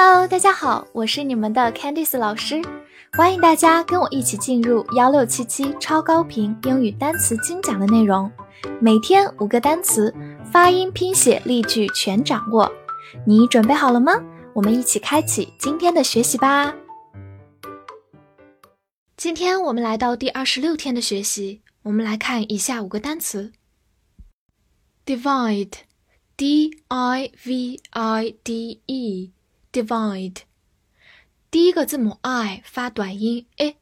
Hello，大家好，我是你们的 Candice 老师，欢迎大家跟我一起进入幺六七七超高频英语单词精讲的内容，每天五个单词，发音、拼写、例句全掌握。你准备好了吗？我们一起开启今天的学习吧。今天我们来到第二十六天的学习，我们来看以下五个单词：divide，D-I-V-I-D-E Divide，。第一个字母 i 发短音 i，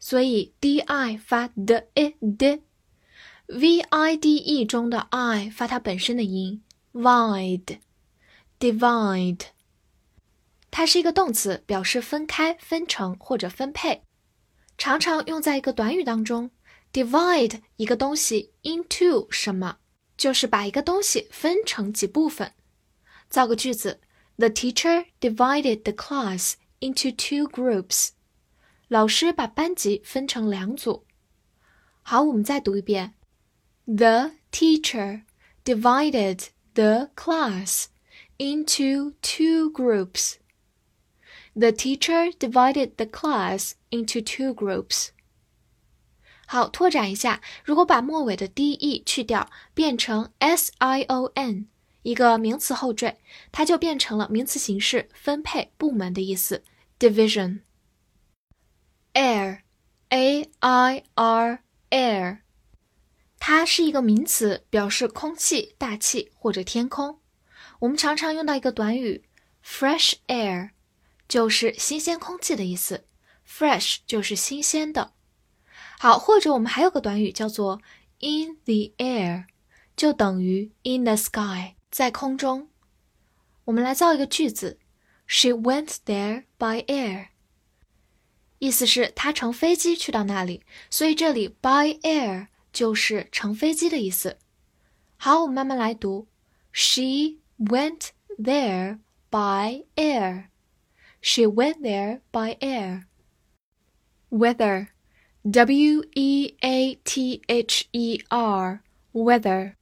所以 d i 发的 i d，v i d e 中的 i 发它本身的音 wide，divide。它是一个动词，表示分开、分成或者分配。常常用在一个短语当中，divide 一个东西 into 什么，就是把一个东西分成几部分。造个句子 ：The teacher divided the class into two groups。老师把班级分成两组。好，我们再读一遍：The teacher divided the class into two groups。The teacher divided the class into two groups. 好，拓展一下，如果把末尾的 d e 去掉，变成 s i o n， 一个名词后缀，它就变成了名词形式，分配、部门的意思。Division. Air, a i r, air，它是一个名词，表示空气、大气或者天空。我们常常用到一个短语，fresh air。就是新鲜空气的意思，fresh 就是新鲜的。好，或者我们还有个短语叫做 in the air，就等于 in the sky，在空中。我们来造一个句子：She went there by air，意思是她乘飞机去到那里，所以这里 by air 就是乘飞机的意思。好，我们慢慢来读：She went there by air。She went there by air. Weather, W E A T H E R, weather.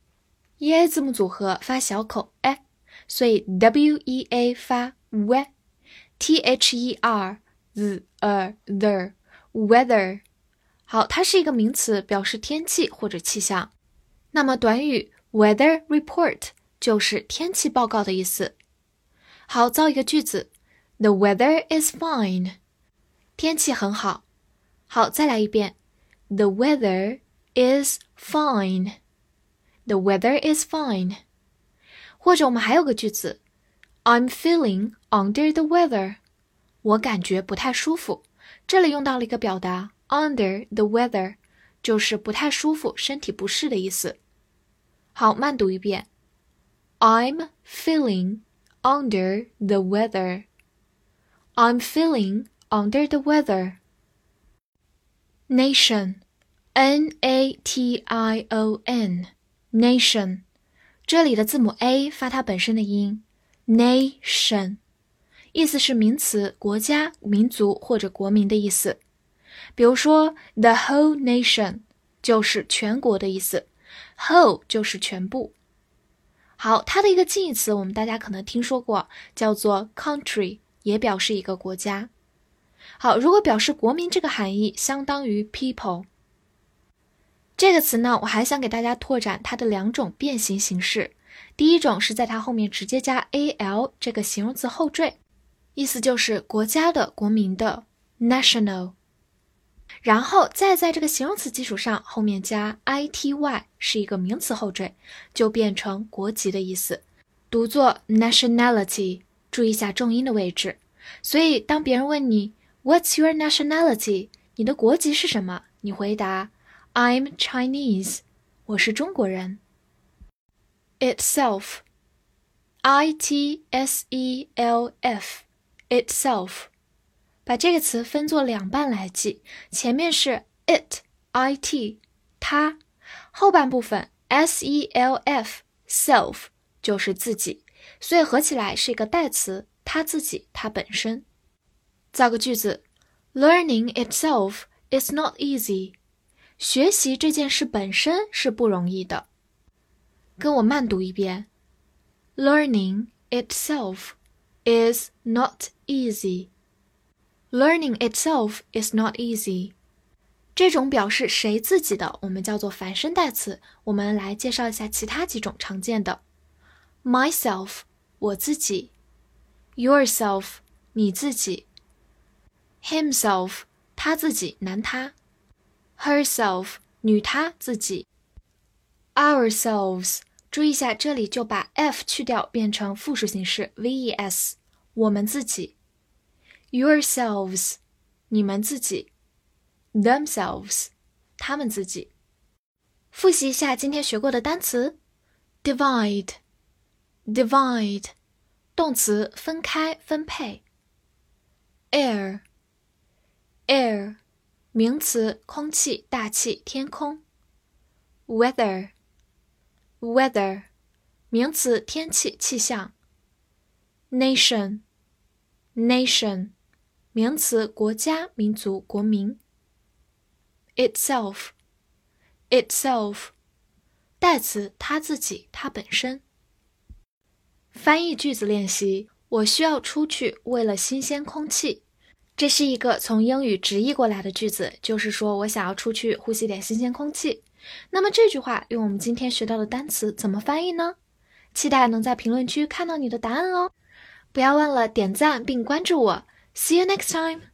E A 字母组合发小口 e，所以 W E A 发 we，T H E R z er the weather。好，它是一个名词，表示天气或者气象。那么短语 weather report 就是天气报告的意思。好，造一个句子。The weather is fine. 天气很好。好，再来一遍。The weather is fine. The weather is fine. 或者我们还有个句子，I'm feeling under the weather. 我感觉不太舒服。这里用到了一个表达 under the weather，就是不太舒服、身体不适的意思。好，慢读一遍。I'm feeling under the weather. I'm feeling under the weather. Nation, N A T I O N, nation，这里的字母 a 发它本身的音，nation，意思是名词，国家、民族或者国民的意思。比如说，the whole nation 就是全国的意思，whole 就是全部。好，它的一个近义词，我们大家可能听说过，叫做 country。也表示一个国家。好，如果表示国民这个含义，相当于 people 这个词呢，我还想给大家拓展它的两种变形形式。第一种是在它后面直接加 al 这个形容词后缀，意思就是国家的、国民的 national，然后再在这个形容词基础上后面加 ity 是一个名词后缀，就变成国籍的意思，读作 nationality。注意一下重音的位置，所以当别人问你 "What's your nationality？" 你的国籍是什么？你回答 "I'm Chinese，我是中国人。Itself，I T S E L F，itself，把这个词分作两半来记，前面是 it，I T，它，后半部分 S E L F，self 就是自己。所以合起来是一个代词，它自己，它本身。造个句子：Learning itself is not easy。学习这件事本身是不容易的。跟我慢读一遍：Learning itself is not easy. Learning itself is not easy. 这种表示谁自己的，我们叫做反身代词。我们来介绍一下其他几种常见的：myself，我自己；yourself，你自己；himself，他自己，男他 ；herself，女他自己；ourselves。注意一下，这里就把 f 去掉，变成复数形式 ves。我们自己；yourselves，你们自己。themselves，他们自己。复习一下今天学过的单词：divide，divide，动词分开、分配；air，air， 名词空气、大气、天空。；weather，weather，名词天气、气象。；nation，nation，名词国家、民族、国民。itself itself 代词它自己它本身。翻译句子练习：我需要出去，为了新鲜空气。这是一个从英语直译过来的句子，就是说我想要出去呼吸点新鲜空气。那么这句话用我们今天学到的单词怎么翻译呢？期待能在评论区看到你的答案哦！不要忘了点赞并关注我。See you next time.